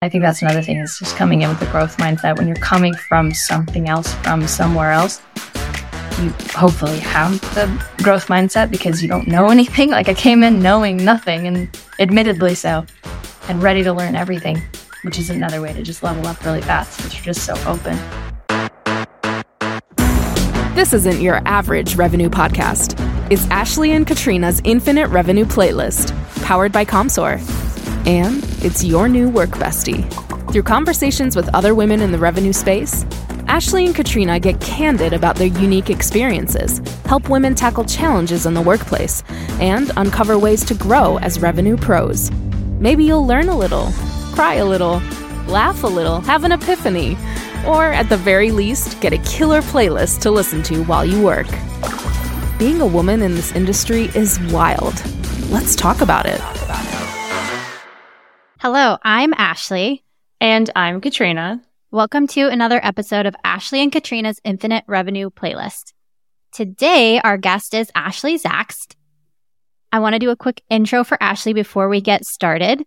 I think that's another thing is just coming in with the growth mindset. When you're coming from something else, from somewhere else, you hopefully have the growth mindset because you don't know anything. Like I came in knowing nothing and admittedly so, and ready to learn everything, which is another way to just level up really fast because you're just so open. This isn't your average revenue podcast. It's Ashley and Katrine's Infinite Revenue Playlist, powered by Commsor. And it's your new work bestie. Through conversations with other women in the revenue space, Ashley and Katrine get candid about their unique experiences, help women tackle challenges in the workplace, and uncover ways to grow as revenue pros. Maybe you'll learn a little, cry a little, laugh a little, have an epiphany, or at the very least, get a killer playlist to listen to while you work. Being a woman in this industry is wild. Let's talk about it. Hello, I'm Ashley. And I'm Katrine. Welcome to another episode of Ashley and Katrine's Infinite Revenue Playlist. Today, our guest is Ashley Zagst. I want to do a quick intro for Ashley before we get started.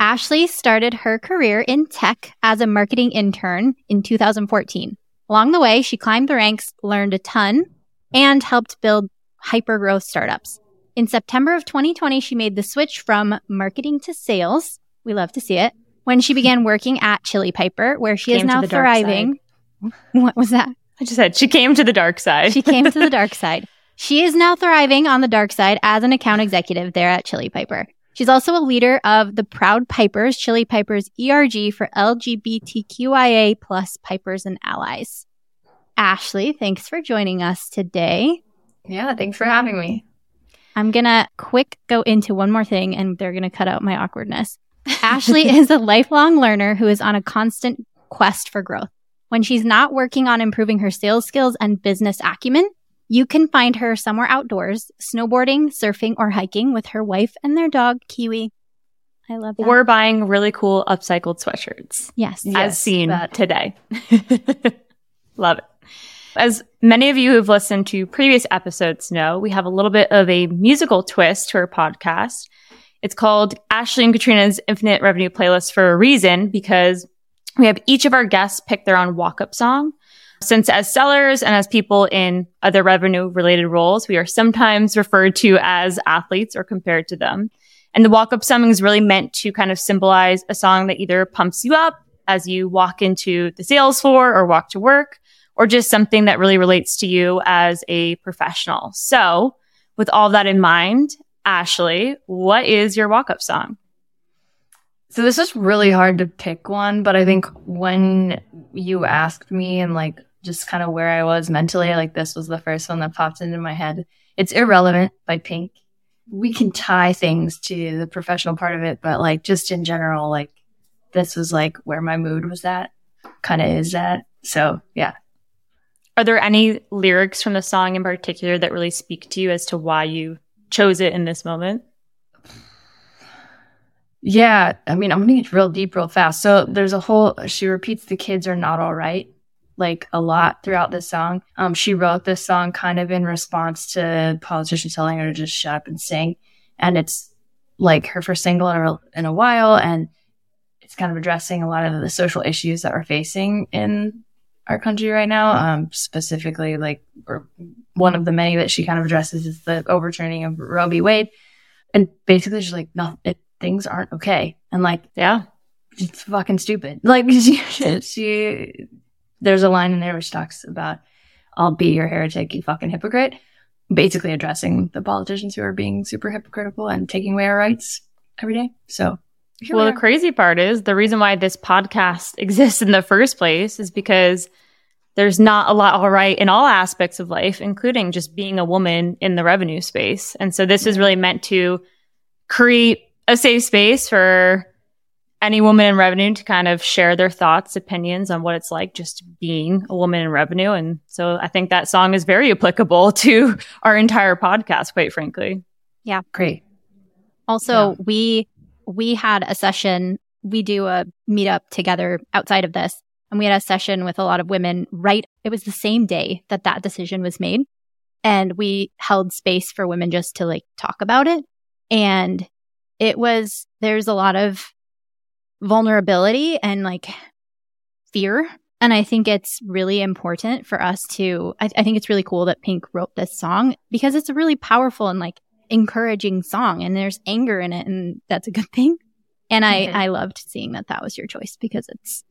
Ashley started her career in tech as a marketing intern in 2014. Along the way, she climbed the ranks, learned a ton, and helped build hyper growth startups. In September of 2020, she made the switch from marketing to sales we love to see it. When she began working at Chili Piper, where she Came is now thriving. What was that? I just said she came to the dark side. She came to the dark side. She is now thriving on the dark side as an account executive there at Chili Piper. She's also a leader of the Proud Pipers, Chili Piper's ERG for LGBTQIA plus pipers and allies. Ashley, thanks for joining us today. Yeah, thanks for having me. I'm going to quick go into one more thing and they're going to cut out my awkwardness. Ashley is a lifelong learner who is on a constant quest for growth. When she's not working on improving her sales skills and business acumen, you can find her somewhere outdoors, snowboarding, surfing, or hiking with her wife and their dog, Kiwi. I love that. We're buying really cool upcycled sweatshirts. yes. Yes, as seen that. today. Love it. As many of you who've listened to previous episodes know, we have a little bit of a musical twist to our podcast. It's called Ashley and Katrine's Infinite Revenue Playlist for a reason because we have each of our guests pick their own walk up song. Since as sellers and as people in other revenue related roles, we are sometimes referred to as athletes or compared to them. And the walk up song is really meant to kind of symbolize a song that either pumps you up as you walk into the sales floor or walk to work, or just something that really relates to you as a professional. So with all that in mind, Ashley, what is your walk up song? So this is really hard to pick one, but I think when you asked me and like just kind of where I was mentally, like this was the first one that popped into my head. It's Irrelevant by Pink. We can tie things to the professional part of it, but like just in general, like this was like where my mood was at, kind of is at. So yeah. Are there any lyrics from the song in particular that really speak to you as to why you chose it in this moment? Yeah, I mean, I'm gonna get real deep real fast. So there's a whole. She repeats the kids are not all right, like a lot throughout this song. Um, she wrote this song kind of in response to politicians telling her to just shut up and sing, and it's like her first single in a, in a while, and it's kind of addressing a lot of the social issues that we're facing in our country right now. Um, specifically, like or one of the many that she kind of addresses is the overturning of Roe v. Wade, and basically she's like, no, it, things aren't okay, and like Yeah. it's fucking stupid. Like she, she, there's a line in there which talks about, "I'll be your heretic, you fucking hypocrite," basically addressing the politicians who are being super hypocritical and taking away our rights every day. So, here Well, we the crazy part is the reason why this podcast exists in the first place is because there's not a lot all right in all aspects of life, including just being a woman in the revenue space. And so this is really meant to create a safe space for any woman in revenue to kind of share their thoughts, opinions on what it's like just being a woman in revenue. And so I think that song is very applicable to our entire podcast, quite frankly. Yeah. Great. Also, Yeah. we we had a session. We do a meetup together outside of this, and we had a session with a lot of women. Right, it was the same day that that decision was made, and we held space for women just to like talk about it. And it was there's a lot of vulnerability and like fear. And I think it's really important for us to, I, I think it's really cool that Pink wrote this song because it's really powerful and like encouraging song and there's anger in it and that's a good thing. And I, Mhm. I loved seeing that that was your choice because it's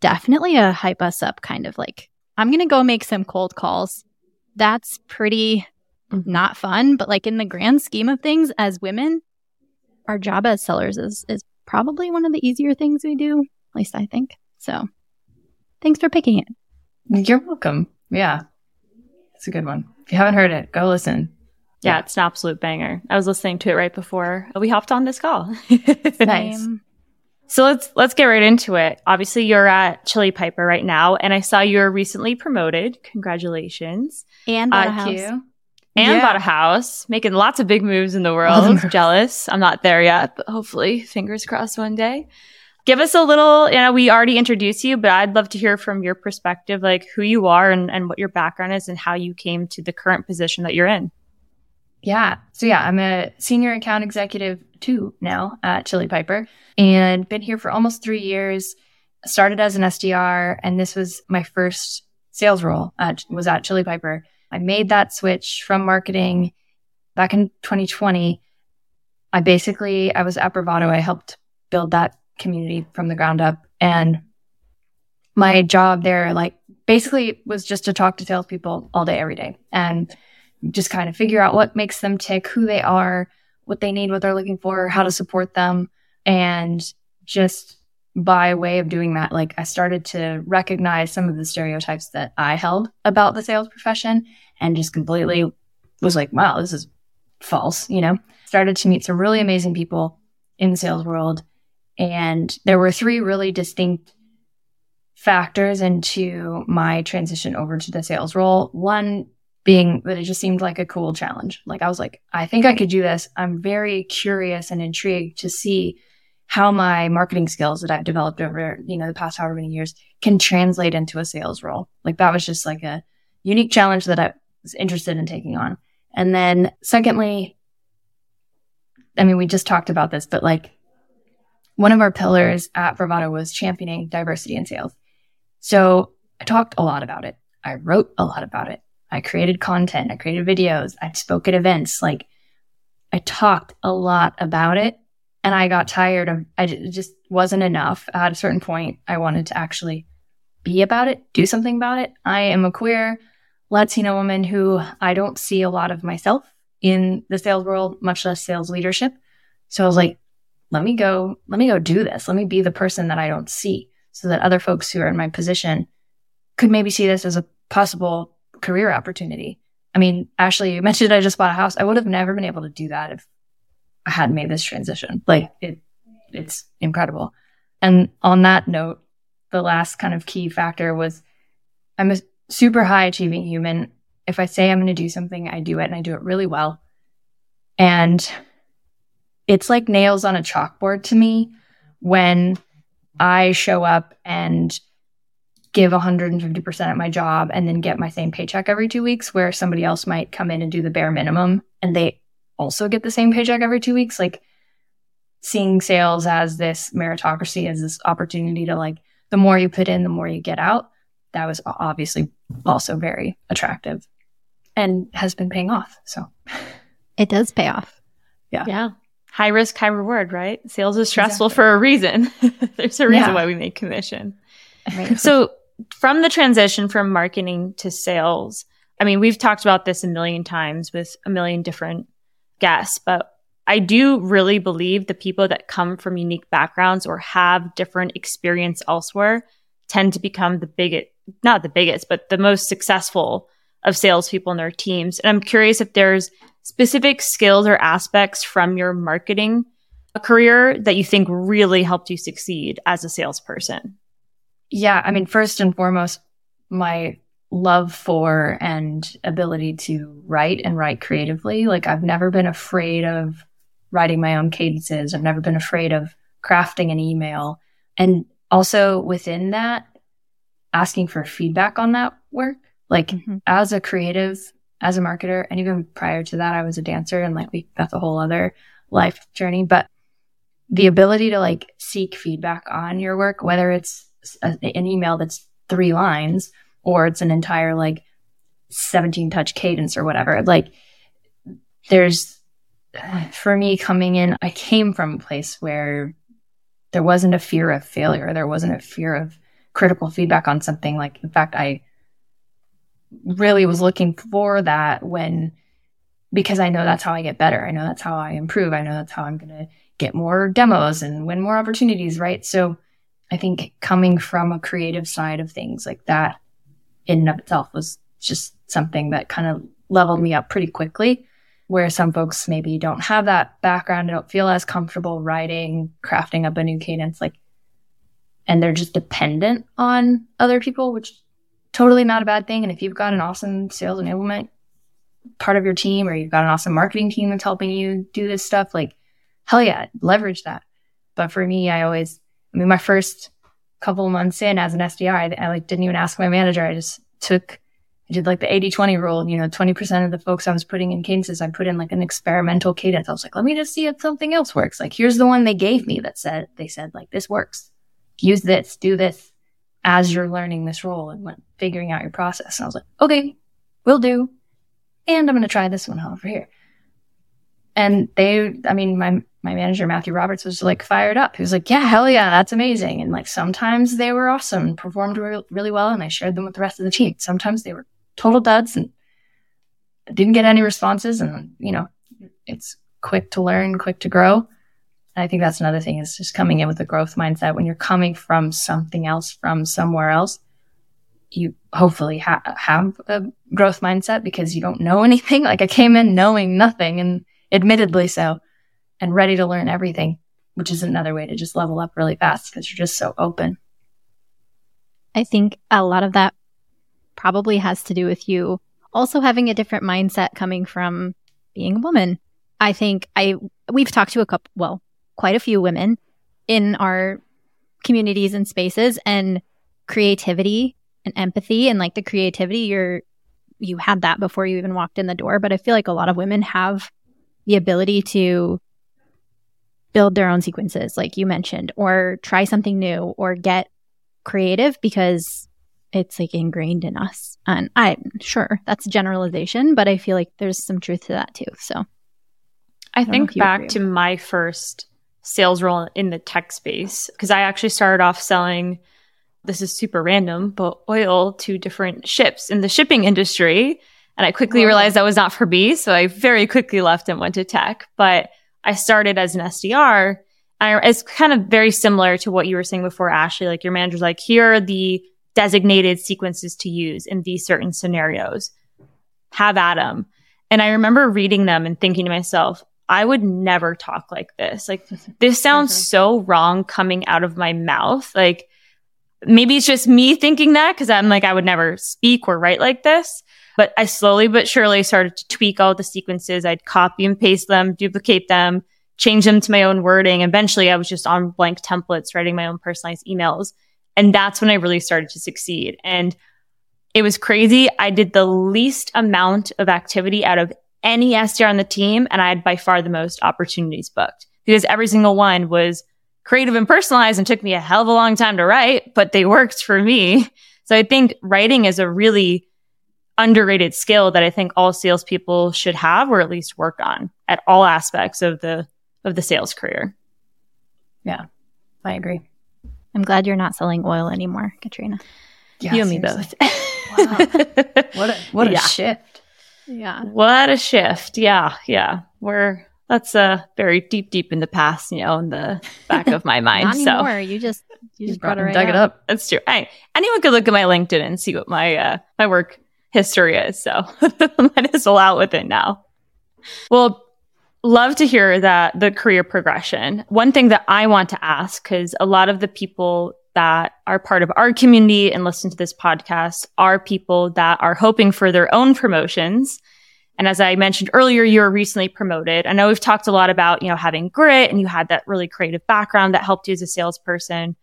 definitely a hype us up kind of like, I'm going to go make some cold calls. That's pretty Mhm. not fun, but like in the grand scheme of things as women, our job as sellers is, is probably one of the easier things we do. At least I think. So thanks for picking it. You're welcome. Yeah. It's a good one. If you haven't heard it, go listen. Yeah, it's an absolute banger. I was listening to it right before we hopped on this call. Nice. So let's let's get right into it. Obviously, you're at Chili Piper right now, and I saw you were recently promoted. Congratulations! And bought a Uh, house. you. And Yeah. bought a house, making lots of big moves in the world. Jealous. I'm not there yet, but hopefully, fingers crossed one day. Give us a little, you know, we already introduced you, but I'd love to hear from your perspective, like who you are and, and what your background is and how you came to the current position that you're in. Yeah. So yeah, I'm a senior account executive two now at Chili Piper and been here for almost three years. Started as an SDR and this was my first sales role at, was at Chili Piper. I made that switch from marketing back in 2020. I basically, I was at Bravado. I helped build that community from the ground up and my job there, like basically was just to talk to salespeople all day, every day and just kind of figure out what makes them tick, who they are, what they need, what they're looking for, how to support them. And just by way of doing that, like I started to recognize some of the stereotypes that I held about the sales profession and just completely was like, wow, this is false, you know? Started to meet some really amazing people in the sales world. And there were three really distinct factors into my transition over to the sales role. One being that it just seemed like a cool challenge. Like I was like, I think I could do this. I'm very curious and intrigued to see how my marketing skills that I've developed over, you know, the past however many years can translate into a sales role. Like that was just like a unique challenge that I was interested in taking on. And then secondly, I mean, we just talked about this, but like one of our pillars at Bravado was championing diversity in sales. So I talked a lot about it. I wrote a lot about it. I created content. I created videos. I spoke at events. Like I talked a lot about it and I got tired of, I just wasn't enough. At a certain point, I wanted to actually be about it, do something about it. I am a queer Latina woman who I don't see a lot of myself in the sales world, much less sales leadership. So I was like, let me go, let me go do this. Let me be the person that I don't see so that other folks who are in my position could maybe see this as a possible career opportunity. I mean, Ashley, you mentioned I just bought a house. I would have never been able to do that if I hadn't made this transition. Like it, it's incredible. And on that note, the last kind of key factor was I'm a super high achieving human. If I say I'm going to do something, I do it and I do it really well. And it's like nails on a chalkboard to me when I show up and give 150% at my job and then get my same paycheck every two weeks, where somebody else might come in and do the bare minimum and they also get the same paycheck every two weeks. Like seeing sales as this meritocracy, as this opportunity to like, the more you put in, the more you get out. That was obviously also very attractive and has been paying off. So, It does pay off. Yeah. Yeah. High risk, high reward, right? Sales is stressful Exactly. for a reason. There's a reason Yeah. why we make commission. Right. So, from the transition from marketing to sales, I mean, we've talked about this a million times with a million different guests, but I do really believe the people that come from unique backgrounds or have different experience elsewhere tend to become the biggest, not the biggest, but the most successful of salespeople in their teams. And I'm curious if there's specific skills or aspects from your marketing career that you think really helped you succeed as a salesperson. Yeah, I mean, first and foremost, my love for and ability to write and write creatively. Like, I've never been afraid of writing my own cadences. I've never been afraid of crafting an email. And also within that, asking for feedback on that work. Like, Mhm. as a creative, as a marketer, and even prior to that, I was a dancer and like we, that's a whole other life journey. But the ability to like seek feedback on your work, whether it's a, an email that's three lines or it's an entire like 17 touch cadence or whatever. Like there's, for me coming in, I came from a place where there wasn't a fear of failure. There wasn't a fear of critical feedback on something. Like, in fact, I really was looking for that when, because I know that's how I get better. I know that's how I improve. I know that's how I'm going to get more demos and win more opportunities, right? So I think coming from a creative side of things like that in and of itself was just something that kind of leveled me up pretty quickly. Where some folks maybe don't have that background, and don't feel as comfortable writing, crafting up a new cadence, like, and they're just dependent on other people, which totally not a bad thing. And if you've got an awesome sales enablement part of your team, or you've got an awesome marketing team that's helping you do this stuff, like, hell yeah, leverage that. But for me, I always, I mean, my first couple months in as an SDR, I, I like didn't even ask my manager. I just took, I did like the 80 20 rule. You know, 20% of the folks I was putting in cadences, I put in like an experimental cadence. I was like, let me just see if something else works. Like, here's the one they gave me that said, they said, like, this works. Use this, do this as you're learning this role and figuring out your process. And I was like, okay, we'll do. And I'm going to try this one over here. And they, I mean, my my manager Matthew Roberts was like fired up. He was like, "Yeah, hell yeah, that's amazing." And like sometimes they were awesome, performed re- really well, and I shared them with the rest of the team. Sometimes they were total duds and didn't get any responses. And you know, it's quick to learn, quick to grow. And I think that's another thing is just coming in with a growth mindset. When you're coming from something else, from somewhere else, you hopefully ha- have a growth mindset because you don't know anything. Like I came in knowing nothing, and admittedly so and ready to learn everything, which is another way to just level up really fast because you're just so open. I think a lot of that probably has to do with you also having a different mindset coming from being a woman. I think I we've talked to a couple well, quite a few women in our communities and spaces and creativity and empathy and like the creativity you're you had that before you even walked in the door, but I feel like a lot of women have the ability to build their own sequences, like you mentioned, or try something new or get creative because it's like ingrained in us. And I'm sure that's generalization, but I feel like there's some truth to that too. So I, I think back to my first sales role in the tech space because I actually started off selling this is super random, but oil to different ships in the shipping industry. And I quickly realized that was not for me. So I very quickly left and went to tech. But I started as an SDR. I, it's kind of very similar to what you were saying before, Ashley. Like your manager's like, here are the designated sequences to use in these certain scenarios. Have at them. And I remember reading them and thinking to myself, I would never talk like this. Like this sounds mm-hmm. so wrong coming out of my mouth. Like maybe it's just me thinking that because I'm like, I would never speak or write like this. But I slowly but surely started to tweak all the sequences. I'd copy and paste them, duplicate them, change them to my own wording. Eventually I was just on blank templates, writing my own personalized emails. And that's when I really started to succeed. And it was crazy. I did the least amount of activity out of any SDR on the team. And I had by far the most opportunities booked because every single one was creative and personalized and took me a hell of a long time to write, but they worked for me. So I think writing is a really underrated skill that I think all salespeople should have or at least work on at all aspects of the of the sales career. Yeah, I agree. I'm glad you're not selling oil anymore, Katrine. Yeah, you and me both. wow. What a what a yeah. shift. Yeah. What a shift. Yeah, yeah. We're that's uh very deep, deep in the past, you know, in the back of my mind. Not so anymore. you just you just brought it right dug it up. That's true. Hey, anyone could look at my LinkedIn and see what my uh my work history is. So might as well out with it now. Well, love to hear that the career progression. One thing that I want to ask, because a lot of the people that are part of our community and listen to this podcast are people that are hoping for their own promotions. And as I mentioned earlier, you were recently promoted. I know we've talked a lot about, you know, having grit and you had that really creative background that helped you as a salesperson.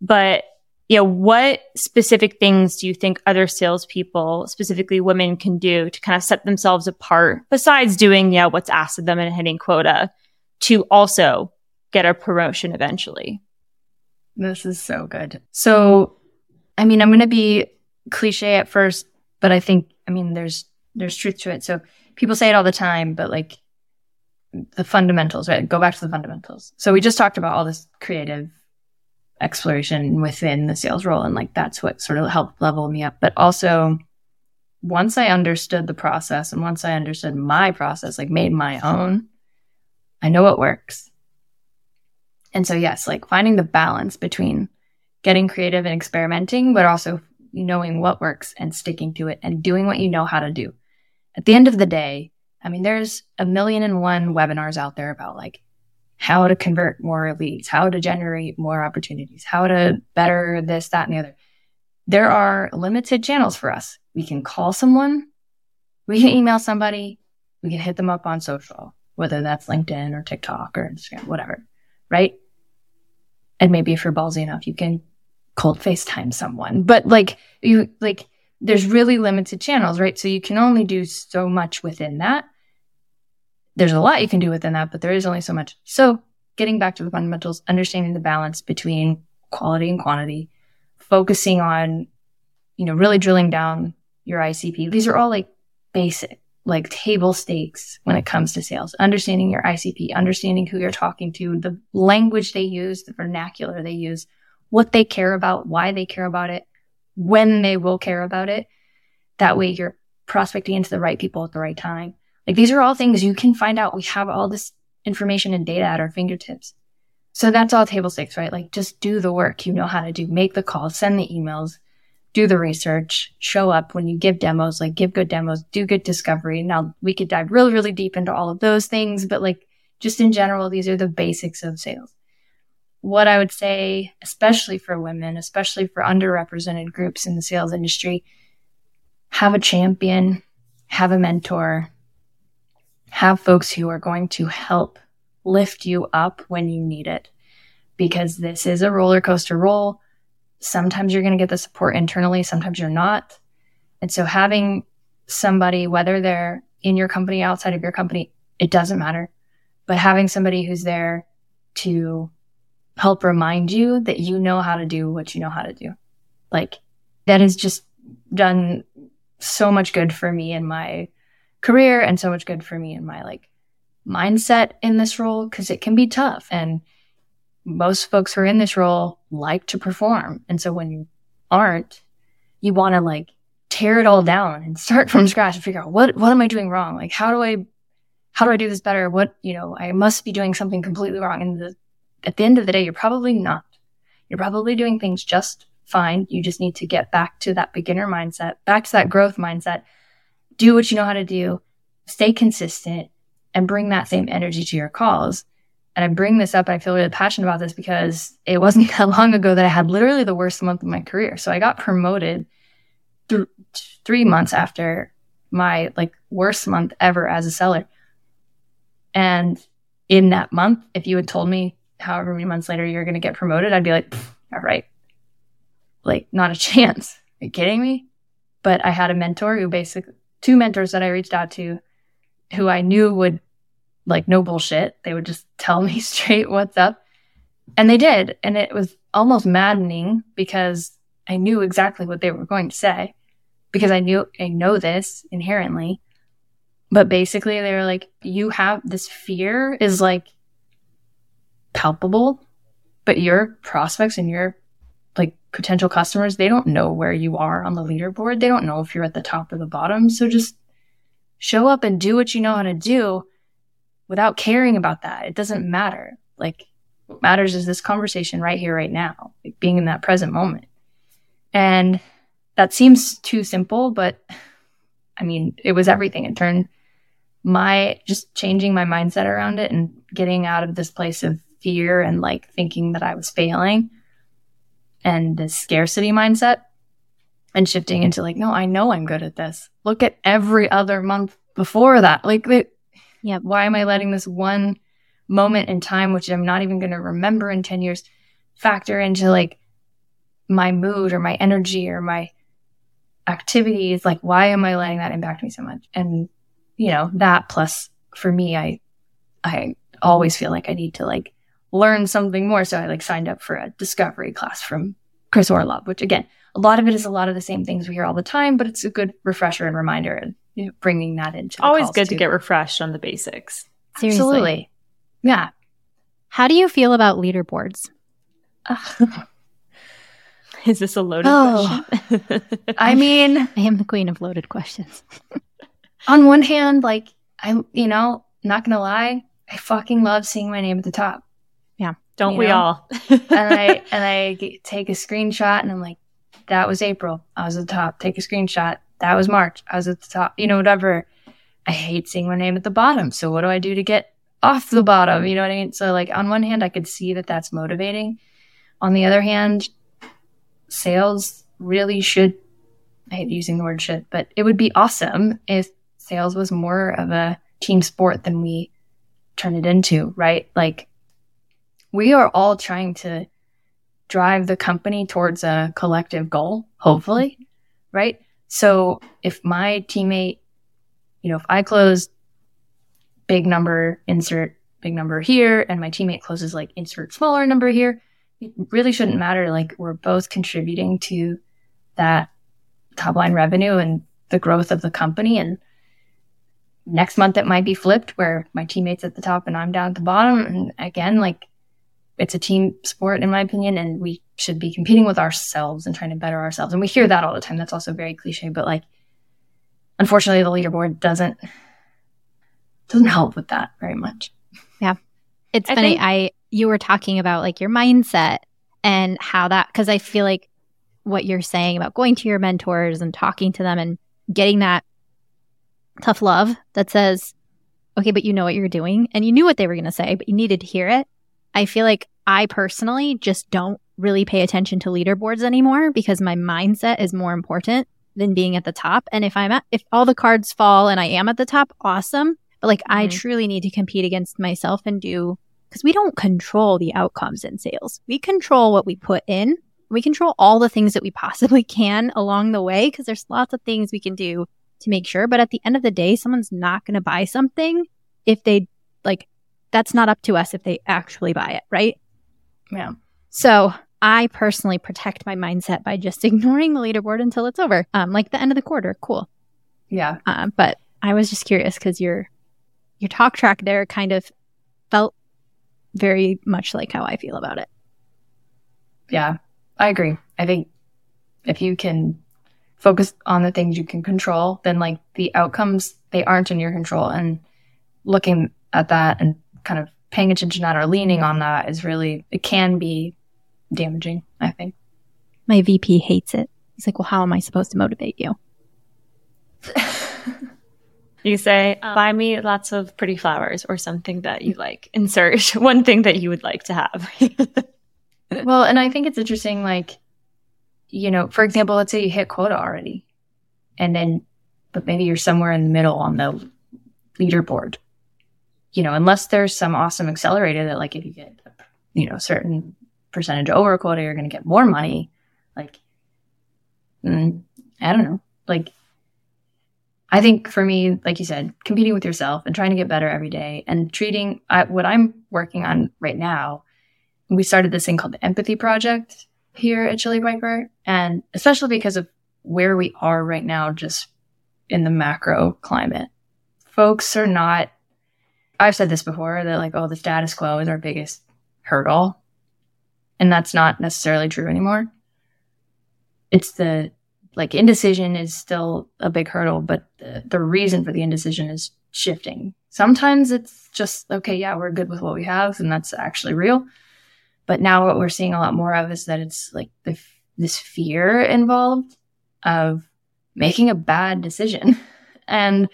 But you know, what specific things do you think other salespeople, specifically women, can do to kind of set themselves apart besides doing, you know, what's asked of them and hitting quota to also get a promotion eventually. This is so good. So, I mean, I'm going to be cliche at first, but I think, I mean, there's, there's truth to it. So people say it all the time, but like the fundamentals, right? Go back to the fundamentals. So we just talked about all this creative exploration within the sales role. And like, that's what sort of helped level me up. But also once I understood the process and once I understood my process, like made my own, I know what works. And so, yes, like finding the balance between getting creative and experimenting, but also knowing what works and sticking to it and doing what you know how to do. At the end of the day, I mean, there's a million and one webinars out there about like how to convert more leads, how to generate more opportunities, how to better this, that, and the other. There are limited channels for us. We can call someone, we can email somebody, we can hit them up on social, whether that's LinkedIn or TikTok or Instagram, whatever right? And maybe if you're ballsy enough, you can cold FaceTime someone. But like you like there's really limited channels, right? So you can only do so much within that. There's a lot you can do within that, but there is only so much. So getting back to the fundamentals, understanding the balance between quality and quantity, focusing on, you know, really drilling down your ICP. These are all like basic like table stakes when it comes to sales, understanding your ICP, understanding who you're talking to, the language they use, the vernacular they use, what they care about, why they care about it, when they will care about it. That way you're prospecting into the right people at the right time. Like these are all things you can find out. We have all this information and data at our fingertips. So that's all table stakes, right? Like just do the work you know how to do, make the calls, send the emails, do the research, show up when you give demos, like give good demos, do good discovery. Now we could dive really, really deep into all of those things, but like just in general, these are the basics of sales. What I would say, especially for women, especially for underrepresented groups in the sales industry, have a champion, have a mentor, have folks who are going to help lift you up when you need it. Because this is a roller coaster roll Sometimes you're going to get the support internally, sometimes you're not. And so having somebody, whether they're in your company, outside of your company, it doesn't matter. But having somebody who's there to help remind you that you know how to do what you know how to do. Like that has just done so much good for me in my career and so much good for me in my like mindset in this role because it can be tough and most folks who are in this role like to perform. And so when you aren't, you want to like tear it all down and start from scratch and figure out what, what am I doing wrong? Like, how do I, how do I do this better? What, you know, I must be doing something completely wrong. And the, at the end of the day, you're probably not. You're probably doing things just fine. You just need to get back to that beginner mindset, back to that growth mindset, do what you know how to do, stay consistent and bring that same energy to your calls. And I bring this up I feel really passionate about this because it wasn't that long ago that I had literally the worst month of my career. So I got promoted th- three months after my like worst month ever as a seller. And in that month, if you had told me however many months later you're going to get promoted, I'd be like, all right, like not a chance. Are you kidding me? But I had a mentor who basically, two mentors that I reached out to who I knew would like no bullshit. They would just tell me straight what's up. And they did. And it was almost maddening because I knew exactly what they were going to say because I knew I know this inherently. But basically they were like, you have this fear is like palpable, but your prospects and your like potential customers, they don't know where you are on the leaderboard. They don't know if you're at the top or the bottom. So just show up and do what you know how to do without caring about that. It doesn't matter. Like what matters is this conversation right here, right now, like being in that present moment. And that seems too simple, but I mean, it was everything. It turned my just changing my mindset around it and getting out of this place of fear and like thinking that I was failing and the scarcity mindset and shifting into like, no, I know I'm good at this. Look at every other month before that. Like, yeah, why am I letting this one moment in time, which I'm not even going to remember in 10 years, factor into like my mood or my energy or my activities? Like, why am I letting that impact me so much? And, you know, that plus for me, I, I always feel like I need to like learn something more. So I like signed up for a discovery class from Chris Orlov, which again, a lot of it is a lot of the same things we hear all the time, but it's a good refresher and reminder and you know, bringing that into always good too. to get refreshed on the basics. Seriously. Absolutely. Yeah. How do you feel about leaderboards? Is this a loaded oh. question? I mean, I am the queen of loaded questions. on one hand, like I, you know, not gonna lie, I fucking love seeing my name at the top. Don't we know? all? and I and I take a screenshot, and I'm like, that was April. I was at the top. Take a screenshot. That was March. I was at the top. You know, whatever. I hate seeing my name at the bottom. So what do I do to get off the bottom? You know what I mean? So like on one hand, I could see that that's motivating. On the other hand, sales really should. I hate using the word should, but it would be awesome if sales was more of a team sport than we turn it into, right? Like we are all trying to drive the company towards a collective goal, hopefully, right? So if my teammate, you know, if I close big number, insert big number here, and my teammate closes like insert smaller number here, it really shouldn't matter. Like we're both contributing to that top line revenue and the growth of the company. And next month it might be flipped where my teammates at the top and I'm down at the bottom. And again, like it's a team sport in my opinion, and we should be competing with ourselves and trying to better ourselves. And we hear that all the time. That's also very cliche, but like unfortunately the leaderboard doesn't doesn't help with that very much. Yeah. It's I funny. Think- I you were talking about like your mindset and how that because I feel like what you're saying about going to your mentors and talking to them and getting that tough love that says, okay, but you know what you're doing. And you knew what they were going to say, but you needed to hear it. I feel like I personally just don't really pay attention to leaderboards anymore because my mindset is more important than being at the top. And if I'm at, if all the cards fall and I am at the top, awesome. But like, mm-hmm. I truly need to compete against myself and do, because we don't control the outcomes in sales. We control what we put in. We control all the things that we possibly can along the way because there's lots of things we can do to make sure. But at the end of the day, someone's not going to buy something if they like that's not up to us if they actually buy it, right? Yeah. So I personally protect my mindset by just ignoring the leaderboard until it's over. Um, like the end of the quarter, cool. Yeah. Um, but I was just curious because your your talk track there kind of felt very much like how I feel about it. Yeah, I agree. I think if you can focus on the things you can control, then like the outcomes they aren't in your control, and looking at that and kind of paying attention to that or leaning on that is really, it can be damaging, I think. My VP hates it. He's like, well, how am I supposed to motivate you? you say, um, buy me lots of pretty flowers or something that you like. Insert one thing that you would like to have. well, and I think it's interesting, like, you know, for example, let's say you hit quota already and then, but maybe you're somewhere in the middle on the leaderboard you know, unless there's some awesome accelerator that like if you get, you know, a certain percentage over quota, you're going to get more money. Like, mm, I don't know. Like, I think for me, like you said, competing with yourself and trying to get better every day and treating I, what I'm working on right now. We started this thing called the Empathy Project here at Chili Piper. And especially because of where we are right now, just in the macro climate, folks are not I've said this before that like, oh, the status quo is our biggest hurdle. And that's not necessarily true anymore. It's the like indecision is still a big hurdle, but the, the reason for the indecision is shifting. Sometimes it's just, okay, yeah, we're good with what we have, and that's actually real. But now what we're seeing a lot more of is that it's like the, this fear involved of making a bad decision. and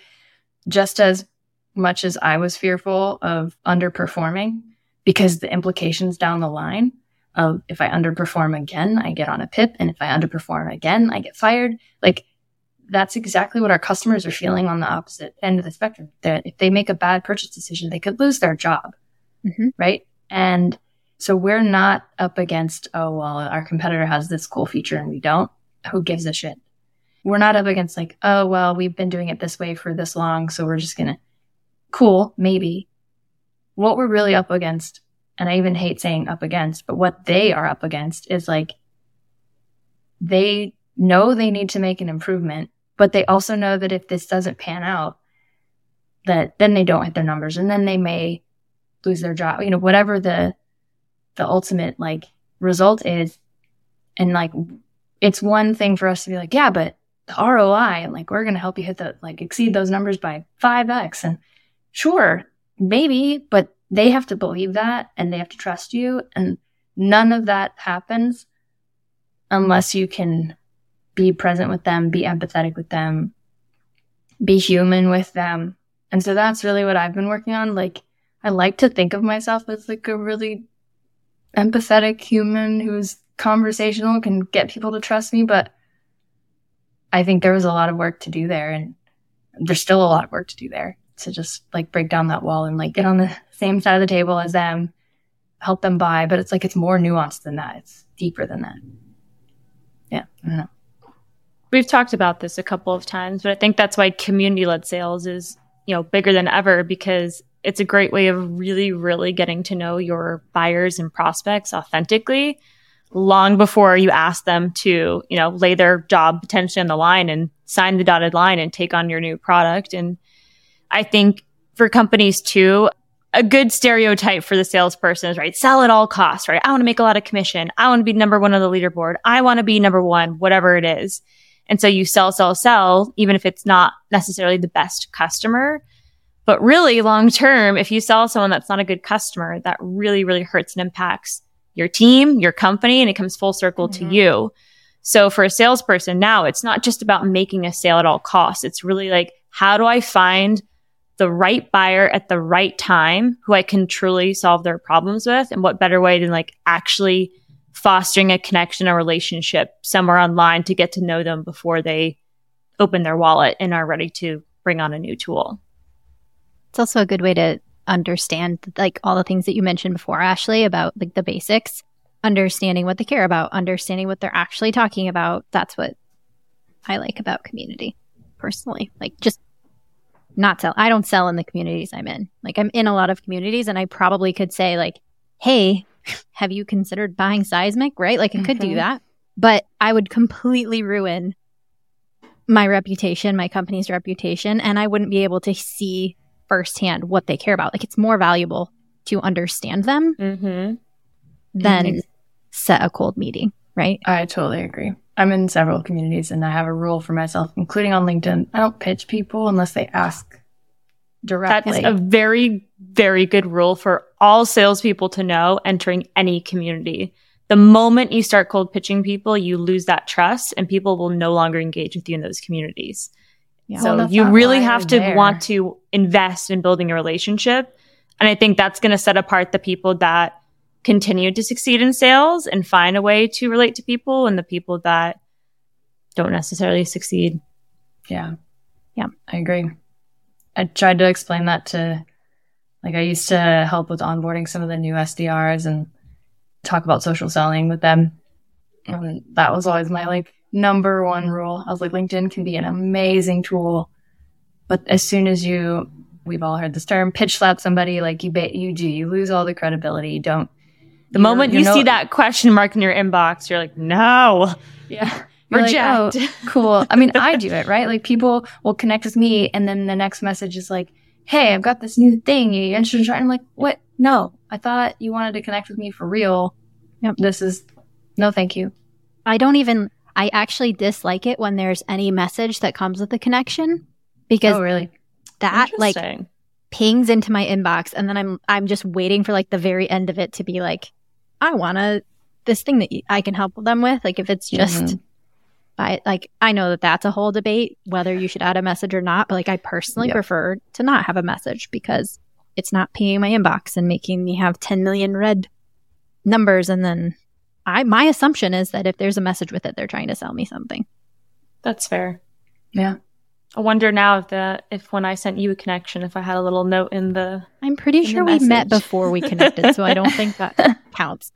just as much as I was fearful of underperforming because the implications down the line of if I underperform again, I get on a pip. And if I underperform again, I get fired. Like that's exactly what our customers are feeling on the opposite end of the spectrum. That if they make a bad purchase decision, they could lose their job. Mm-hmm. Right. And so we're not up against, oh, well, our competitor has this cool feature and we don't. Who gives a shit? We're not up against like, oh, well, we've been doing it this way for this long. So we're just going to cool, maybe. What we're really up against and I even hate saying up against, but what they are up against is like they know they need to make an improvement, but they also know that if this doesn't pan out, that then they don't hit their numbers and then they may lose their job, you know, whatever the the ultimate like result is. And like it's one thing for us to be like, yeah, but the ROI and like we're gonna help you hit the like exceed those numbers by five X and sure, maybe, but they have to believe that and they have to trust you. And none of that happens unless you can be present with them, be empathetic with them, be human with them. And so that's really what I've been working on. Like, I like to think of myself as like a really empathetic human who's conversational, can get people to trust me, but I think there was a lot of work to do there and there's still a lot of work to do there to just like break down that wall and like get on the same side of the table as them, help them buy. But it's like it's more nuanced than that. It's deeper than that. Yeah, I don't know. We've talked about this a couple of times, but I think that's why community led sales is, you know, bigger than ever because it's a great way of really, really getting to know your buyers and prospects authentically long before you ask them to, you know, lay their job potentially on the line and sign the dotted line and take on your new product. And I think for companies too, a good stereotype for the salesperson is right, sell at all costs, right? I want to make a lot of commission. I want to be number one on the leaderboard. I want to be number one, whatever it is. And so you sell, sell, sell, even if it's not necessarily the best customer. But really long term, if you sell someone that's not a good customer, that really, really hurts and impacts your team, your company, and it comes full circle mm-hmm. to you. So for a salesperson now, it's not just about making a sale at all costs. It's really like, how do I find the right buyer at the right time who I can truly solve their problems with. And what better way than like actually fostering a connection, a relationship somewhere online to get to know them before they open their wallet and are ready to bring on a new tool. It's also a good way to understand like all the things that you mentioned before, Ashley, about like the basics, understanding what they care about, understanding what they're actually talking about. That's what I like about community personally. Like just not sell. I don't sell in the communities I'm in. Like I'm in a lot of communities and I probably could say like, "Hey, have you considered buying Seismic?" right? Like I could mm-hmm. do that. But I would completely ruin my reputation, my company's reputation, and I wouldn't be able to see firsthand what they care about. Like it's more valuable to understand them mm-hmm. than mm-hmm. set a cold meeting, right? I totally agree. I'm in several communities and I have a rule for myself, including on LinkedIn. I don't pitch people unless they ask directly. That's a very, very good rule for all salespeople to know entering any community. The moment you start cold pitching people, you lose that trust and people will no longer engage with you in those communities. Yeah. So well, you really have to there. want to invest in building a relationship. And I think that's going to set apart the people that continue to succeed in sales and find a way to relate to people and the people that don't necessarily succeed. Yeah. Yeah, I agree. I tried to explain that to, like, I used to help with onboarding some of the new SDRs and talk about social selling with them. And that was always my, like, number one rule. I was like, LinkedIn can be an amazing tool. But as soon as you, we've all heard this term, pitch slap somebody, like you, ba- you do, you lose all the credibility. You don't, the moment you see that question mark in your inbox, you're like, no. Yeah. Reject. Like, oh, cool. I mean, I do it, right? Like people will connect with me and then the next message is like, Hey, I've got this new thing. Are you interested in trying? I'm like, what? No, I thought you wanted to connect with me for real. Yep. This is no, thank you. I don't even, I actually dislike it when there's any message that comes with the connection because oh, really? that like pings into my inbox and then I'm, I'm just waiting for like the very end of it to be like, I want to this thing that I can help them with. Like if it's just mm-hmm. I like I know that that's a whole debate whether you should add a message or not, but like I personally yep. prefer to not have a message because it's not pinging my inbox and making me have 10 million red numbers and then I my assumption is that if there's a message with it they're trying to sell me something. That's fair. Yeah. I wonder now if the if when I sent you a connection, if I had a little note in the. I'm pretty sure we met before we connected, so I don't think that counts.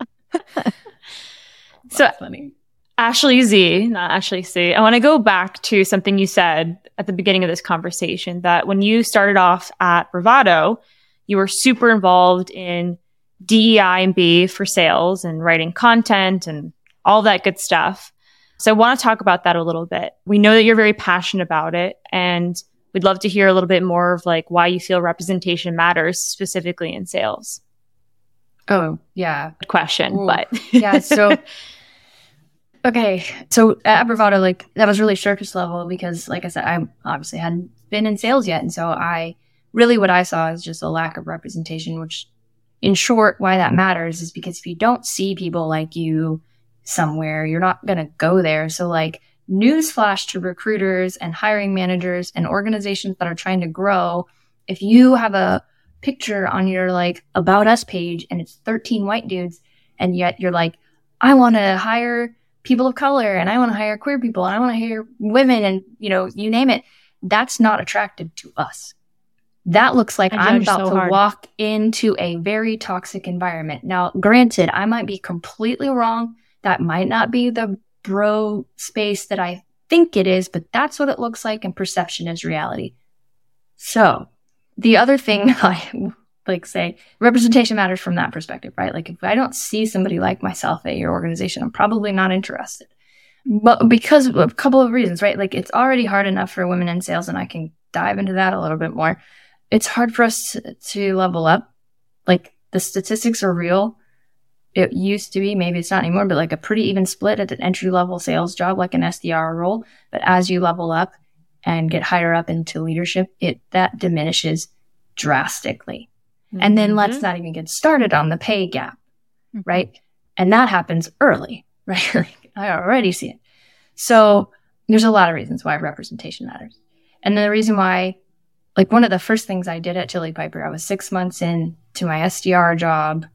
so funny. Ashley Z, not Ashley C. I want to go back to something you said at the beginning of this conversation that when you started off at Bravado, you were super involved in DEI and B for sales and writing content and all that good stuff. So I want to talk about that a little bit. We know that you're very passionate about it and we'd love to hear a little bit more of like why you feel representation matters specifically in sales. Oh, yeah. Good question, Ooh. but yeah, so okay. So at Bravado, like that was really surface level because like I said, I obviously hadn't been in sales yet. And so I really what I saw is just a lack of representation, which in short, why that matters is because if you don't see people like you somewhere, you're not going to go there. So like newsflash to recruiters and hiring managers and organizations that are trying to grow. If you have a picture on your like about us page and it's 13 white dudes and yet you're like, I want to hire people of color and I want to hire queer people and I want to hire women and you know, you name it. That's not attractive to us that looks like I'm about so to hard. walk into a very toxic environment. Now, granted, I might be completely wrong. That might not be the bro space that I think it is, but that's what it looks like, and perception is reality. So, the other thing I like say, representation matters from that perspective, right? Like, if I don't see somebody like myself at your organization, I'm probably not interested. But because of a couple of reasons, right? Like, it's already hard enough for women in sales, and I can dive into that a little bit more it's hard for us to, to level up. Like the statistics are real. It used to be, maybe it's not anymore, but like a pretty even split at an entry level sales job, like an SDR role. But as you level up and get higher up into leadership, it that diminishes drastically. Mm-hmm. And then let's mm-hmm. not even get started on the pay gap, mm-hmm. right? And that happens early, right? I already see it. So there's a lot of reasons why representation matters. And the reason why like one of the first things I did at Chili Piper, I was six months in to my SDR job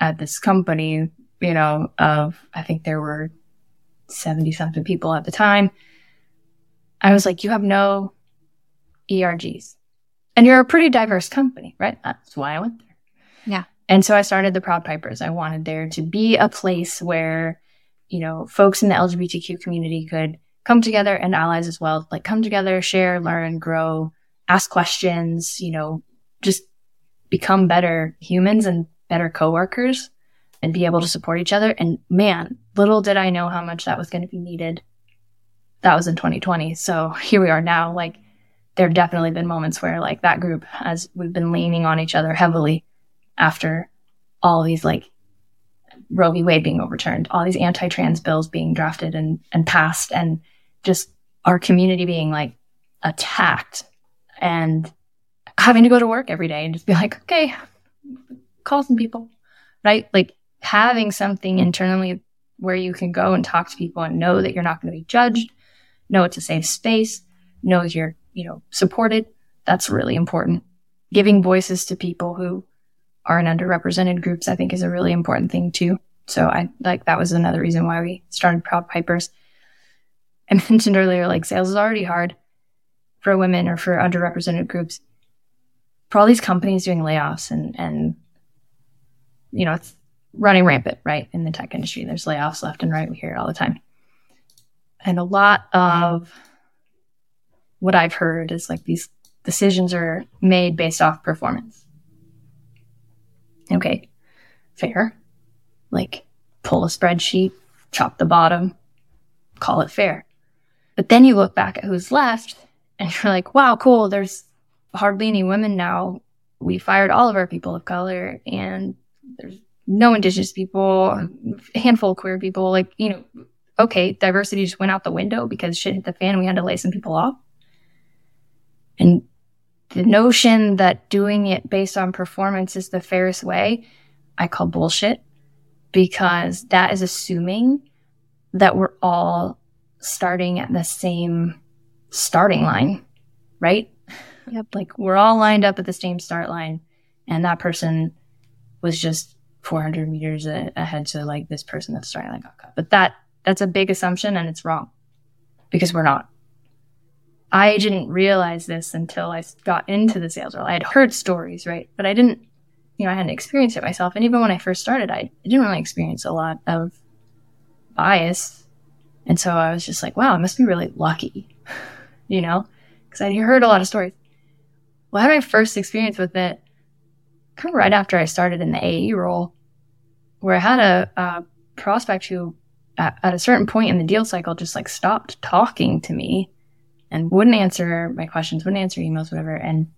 at this company, you know, of I think there were 70 something people at the time. I was like, you have no ERGs. And you're a pretty diverse company, right? That's why I went there. Yeah. And so I started the Proud Pipers. I wanted there to be a place where, you know, folks in the LGBTQ community could come together and allies as well, like come together, share, learn, grow, ask questions, you know, just become better humans and better coworkers and be able to support each other. And man, little did I know how much that was going to be needed. That was in 2020. So here we are now. Like, there have definitely been moments where, like, that group has, we've been leaning on each other heavily after all these, like, Roe v. Wade being overturned, all these anti trans bills being drafted and, and passed, and just our community being, like, attacked and having to go to work every day and just be like, okay, call some people, right? Like having something internally where you can go and talk to people and know that you're not going to be judged, know it's a safe space, know you're, you know, supported. That's really important. Giving voices to people who are in underrepresented groups, I think is a really important thing too. So I like that was another reason why we started Proud Pipers. I mentioned earlier, like sales is already hard for women or for underrepresented groups for all these companies doing layoffs and and you know it's running rampant right in the tech industry. There's layoffs left and right. We hear it all the time. And a lot of what i've heard is like these decisions are made based off performance. Okay fair. Like pull a spreadsheet chop the bottom call it fair. But then you look back at who's left and you're like, wow, cool. There's hardly any women now. We fired all of our people of color and there's no indigenous people, a handful of queer people. Like, you know, okay, diversity just went out the window because shit hit the fan. We had to lay some people off. And the notion that doing it based on performance is the fairest way, I call bullshit because that is assuming that we're all starting at the same starting line, right? Yep. like we're all lined up at the same start line, and that person was just 400 meters a- ahead to like this person that's starting like cut. But that that's a big assumption, and it's wrong because we're not. I didn't realize this until I got into the sales role. I had heard stories, right? But I didn't, you know, I hadn't experienced it myself. And even when I first started, I didn't really experience a lot of bias. And so I was just like, wow, I must be really lucky you know, because I heard a lot of stories. Well, I had my first experience with it kind of right after I started in the AE role, where I had a, a prospect who, at, at a certain point in the deal cycle, just like stopped talking to me and wouldn't answer my questions, wouldn't answer emails, whatever. And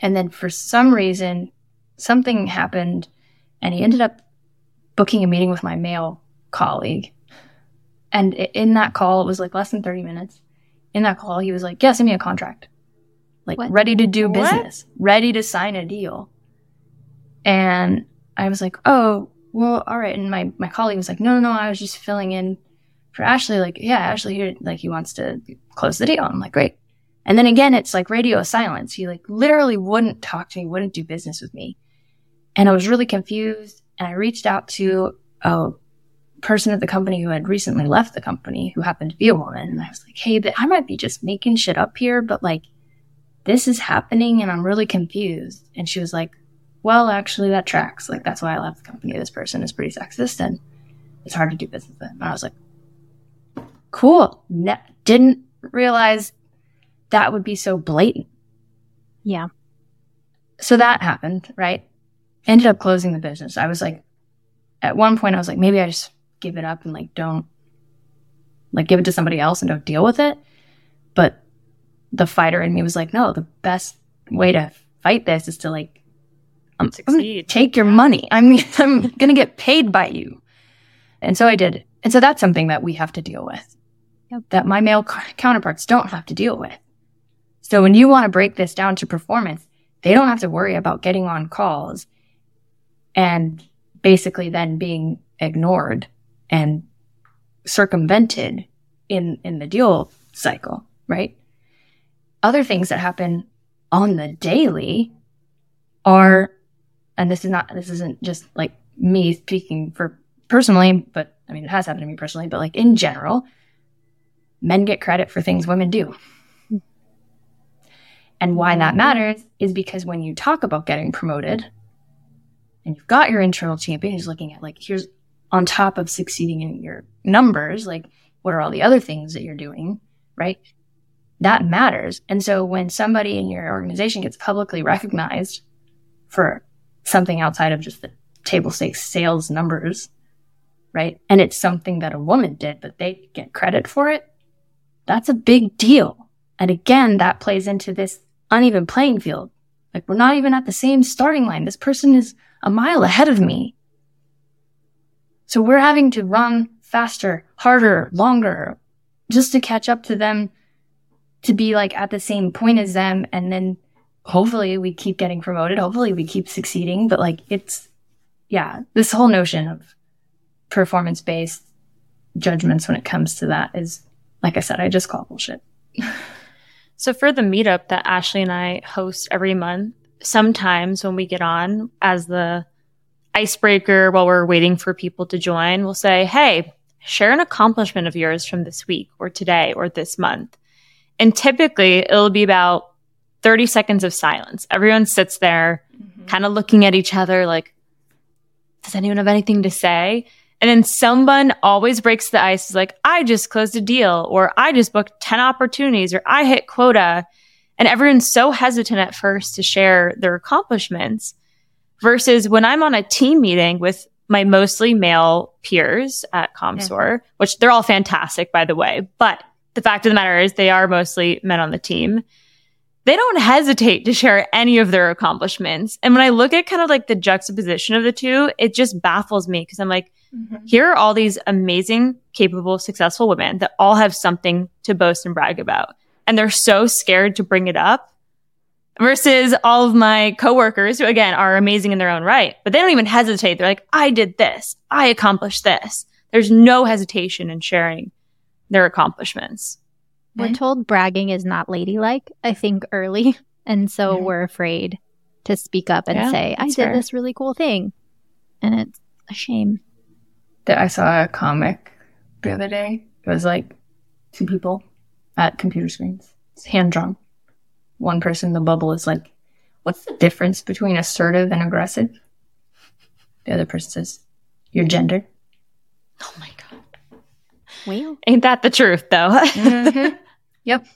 and then for some reason, something happened, and he ended up booking a meeting with my male colleague. And in that call, it was like less than 30 minutes. In that call, he was like, Yeah, send me a contract. Like, What? ready to do What? business, ready to sign a deal. And I was like, Oh, well, all right. And my, my colleague was like, No, no, no, I was just filling in for Ashley. Like, yeah, Ashley here, like, he wants to close the deal. I'm like, Great. And then again, it's like radio silence. He like literally wouldn't talk to me, wouldn't do business with me. And I was really confused. And I reached out to a person at the company who had recently left the company who happened to be a woman. And I was like, Hey, th- I might be just making shit up here, but like this is happening and I'm really confused. And she was like, well, actually that tracks. Like that's why I left the company. This person is pretty sexist and it's hard to do business with. And I was like, cool. Ne- didn't realize that would be so blatant. Yeah. So that happened, right? Ended up closing the business. I was like, at one point, I was like, maybe I just give it up and like don't, like give it to somebody else and don't deal with it. But the fighter in me was like, no, the best way to fight this is to like, I'm, I'm take your money. I'm, I'm gonna get paid by you. And so I did. And so that's something that we have to deal with. Yep. That my male c- counterparts don't have to deal with. So when you want to break this down to performance, they don't have to worry about getting on calls and basically then being ignored and circumvented in in the deal cycle, right? Other things that happen on the daily are and this is not this isn't just like me speaking for personally, but I mean it has happened to me personally, but like in general, men get credit for things women do. And why that matters is because when you talk about getting promoted and you've got your internal champion who's looking at like, here's on top of succeeding in your numbers, like, what are all the other things that you're doing, right? That matters. And so when somebody in your organization gets publicly recognized for something outside of just the table stakes sales numbers, right? And it's something that a woman did, but they get credit for it. That's a big deal. And again, that plays into this uneven playing field. Like we're not even at the same starting line. This person is a mile ahead of me. So we're having to run faster, harder, longer just to catch up to them to be like at the same point as them. And then hopefully we keep getting promoted. Hopefully we keep succeeding. But like it's, yeah, this whole notion of performance based judgments when it comes to that is, like I said, I just call bullshit. So for the meetup that Ashley and I host every month, sometimes when we get on as the icebreaker while we're waiting for people to join, we'll say, Hey, share an accomplishment of yours from this week or today or this month. And typically it'll be about 30 seconds of silence. Everyone sits there mm-hmm. kind of looking at each other like, does anyone have anything to say? And then someone always breaks the ice is like, I just closed a deal or I just booked 10 opportunities or I hit quota. And everyone's so hesitant at first to share their accomplishments versus when I'm on a team meeting with my mostly male peers at Commsor, which they're all fantastic, by the way. But the fact of the matter is they are mostly men on the team. They don't hesitate to share any of their accomplishments. And when I look at kind of like the juxtaposition of the two, it just baffles me because I'm like, mm-hmm. here are all these amazing, capable, successful women that all have something to boast and brag about. And they're so scared to bring it up versus all of my coworkers who again are amazing in their own right, but they don't even hesitate. They're like, I did this. I accomplished this. There's no hesitation in sharing their accomplishments. We're told bragging is not ladylike, I think, early. And so we're afraid to speak up and Yeah, say, I did fair. this really cool thing. And it's a shame. that I saw a comic the other day. It was like two people at computer screens. It's hand drawn. One person, the bubble is like, What's the difference between assertive and aggressive? The other person says, Your gender. Oh my God. Well, Ain't that the truth though? Mm-hmm. Yep.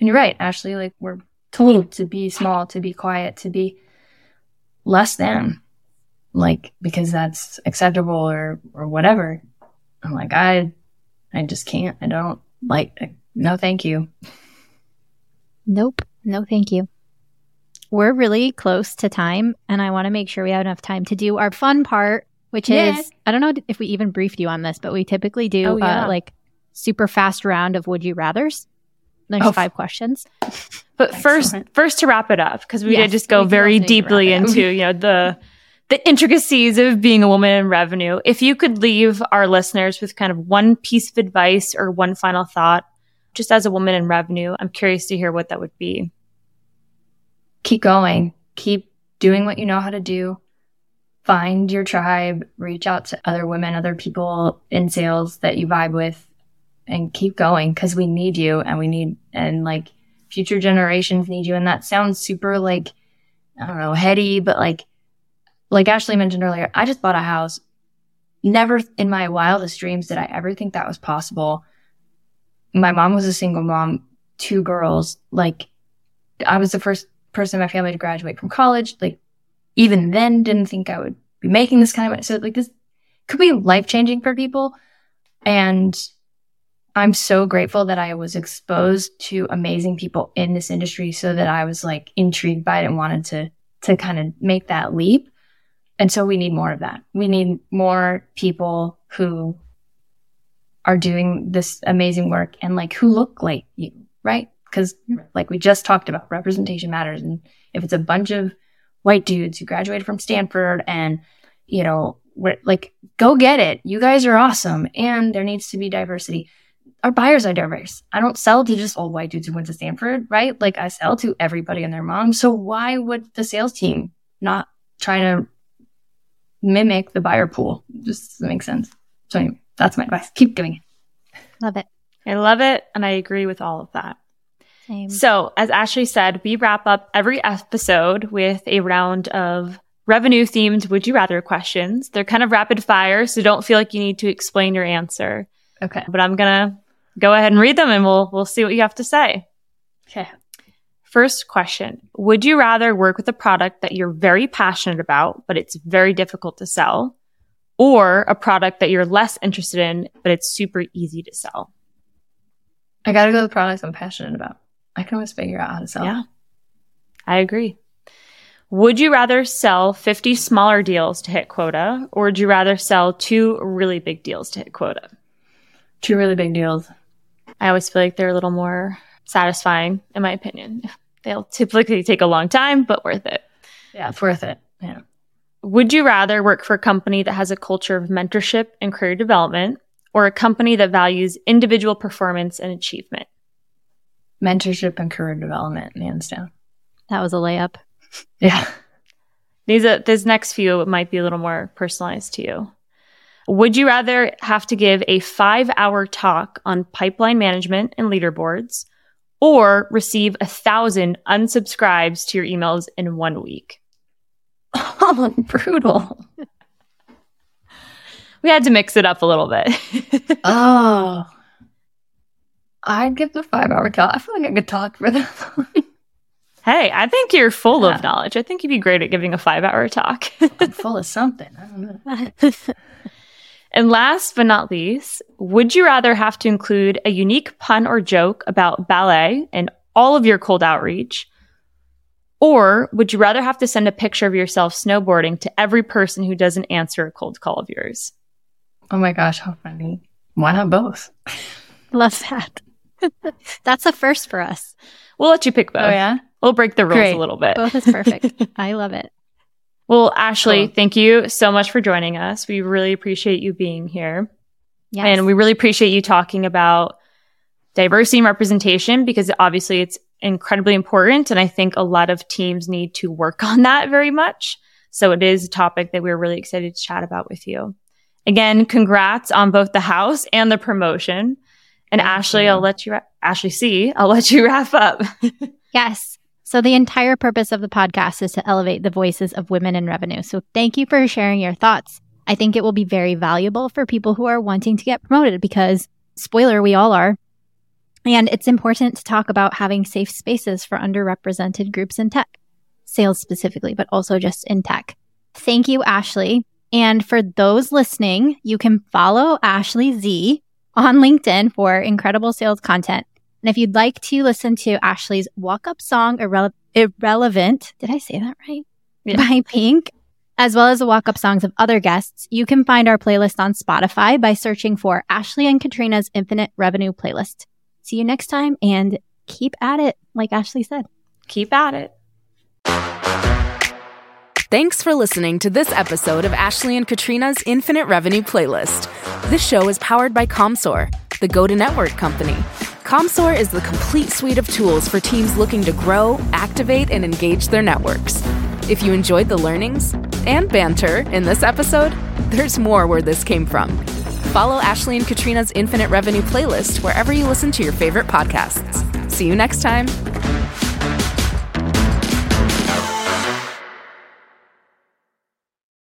And you're right, Ashley. Like, we're told to be small, to be quiet, to be less than, like, because that's acceptable or, or whatever. I'm like, I, I just can't. I don't like, no, thank you. Nope. No, thank you. We're really close to time, and I want to make sure we have enough time to do our fun part, which Yeah. is I don't know if we even briefed you on this, but we typically do Oh, yeah. uh, like super fast round of would you rather's. There's Oh. five questions. But first, Excellent. first to wrap it up, because we Yes, did just go very also need to deeply wrap it up. into, you know, the the intricacies of being a woman in revenue. If you could leave our listeners with kind of one piece of advice or one final thought, just as a woman in revenue, I'm curious to hear what that would be. keep going, keep doing what you know how to do. Find your tribe, reach out to other women, other people in sales that you vibe with, and keep going because we need you and we need, and like future generations need you. And that sounds super like, I don't know, heady, but like, like Ashley mentioned earlier, I just bought a house. Never in my wildest dreams did I ever think that was possible. My mom was a single mom, two girls. Like, I was the first person in my family to graduate from college. Like, even then, didn't think I would be making this kind of money. So, like, this could be life changing for people. And I'm so grateful that I was exposed to amazing people in this industry so that I was like intrigued by it and wanted to, to kind of make that leap. And so we need more of that. We need more people who are doing this amazing work and like who look like you, right? Because like we just talked about, representation matters. And if it's a bunch of white dudes who graduated from Stanford and, you know, we're like, go get it. You guys are awesome. And there needs to be diversity. Our buyers are diverse. I don't sell to just old white dudes who went to Stanford, right? Like I sell to everybody and their mom. So why would the sales team not try to mimic the buyer pool? Just doesn't make sense. So anyway, that's my advice. Keep doing it. Love it. I love it, and I agree with all of that. Same. So, as Ashley said, we wrap up every episode with a round of revenue themed would you rather questions. They're kind of rapid fire, so don't feel like you need to explain your answer. Okay. But I'm going to go ahead and read them and we'll we'll see what you have to say. Okay. First question. Would you rather work with a product that you're very passionate about, but it's very difficult to sell, or a product that you're less interested in, but it's super easy to sell? I gotta go with products I'm passionate about. I can always figure out how to sell. Yeah. I agree. Would you rather sell 50 smaller deals to hit quota, or would you rather sell two really big deals to hit quota? Two really big deals. I always feel like they're a little more satisfying, in my opinion. They'll typically take a long time, but worth it. Yeah, it's worth it. Yeah. Would you rather work for a company that has a culture of mentorship and career development, or a company that values individual performance and achievement? Mentorship and career development, hands down. that was a layup. Yeah. These are, these next few might be a little more personalized to you. Would you rather have to give a five hour talk on pipeline management and leaderboards or receive a thousand unsubscribes to your emails in one week? Oh, brutal. We had to mix it up a little bit. Oh. I'd give the five hour talk. I feel like I could talk for that long. hey, I think you're full Yeah. of knowledge. I think you'd be great at giving a five hour talk. I'm full of something. I don't know. And last but not least, would you rather have to include a unique pun or joke about ballet in all of your cold outreach? Or would you rather have to send a picture of yourself snowboarding to every person who doesn't answer a cold call of yours? Oh my gosh, how funny. Why not both? Love that. That's a first for us. We'll let you pick oh, both. Oh, yeah? We'll break the rules Great. a little bit. Both is perfect. I love it. Well, Ashley, Cool. thank you so much for joining us. We really appreciate you being here. Yes. And we really appreciate you talking about diversity and representation because obviously it's incredibly important. And I think a lot of teams need to work on that very much. So it is a topic that we're really excited to chat about with you. Again, congrats on both the house and the promotion. And Thank Ashley, you. I'll let you, ra- Ashley C, I'll let you wrap up. Yes. So the entire purpose of the podcast is to elevate the voices of women in revenue. So thank you for sharing your thoughts. I think it will be very valuable for people who are wanting to get promoted because spoiler, we all are. And it's important to talk about having safe spaces for underrepresented groups in tech. sales specifically, but also just in tech. Thank you, Ashley. And for those listening, you can follow Ashley Z on LinkedIn for incredible sales content. And if you'd like to listen to Ashley's walk up song, Irrele- Irrelevant, did I say that right? Yeah. By Pink, as well as the walk up songs of other guests, you can find our playlist on Spotify by searching for Ashley and Katrine's Infinite Revenue Playlist. See you next time and keep at it, like Ashley said. Keep at it. Thanks for listening to this episode of Ashley and Katrine's Infinite Revenue Playlist. This show is powered by Commsor, the go to network company. Commsor is the complete suite of tools for teams looking to grow, activate, and engage their networks. If you enjoyed the learnings and banter in this episode, there's more where this came from. Follow Ashley and Katrine's Infinite Revenue Playlist wherever you listen to your favorite podcasts. See you next time.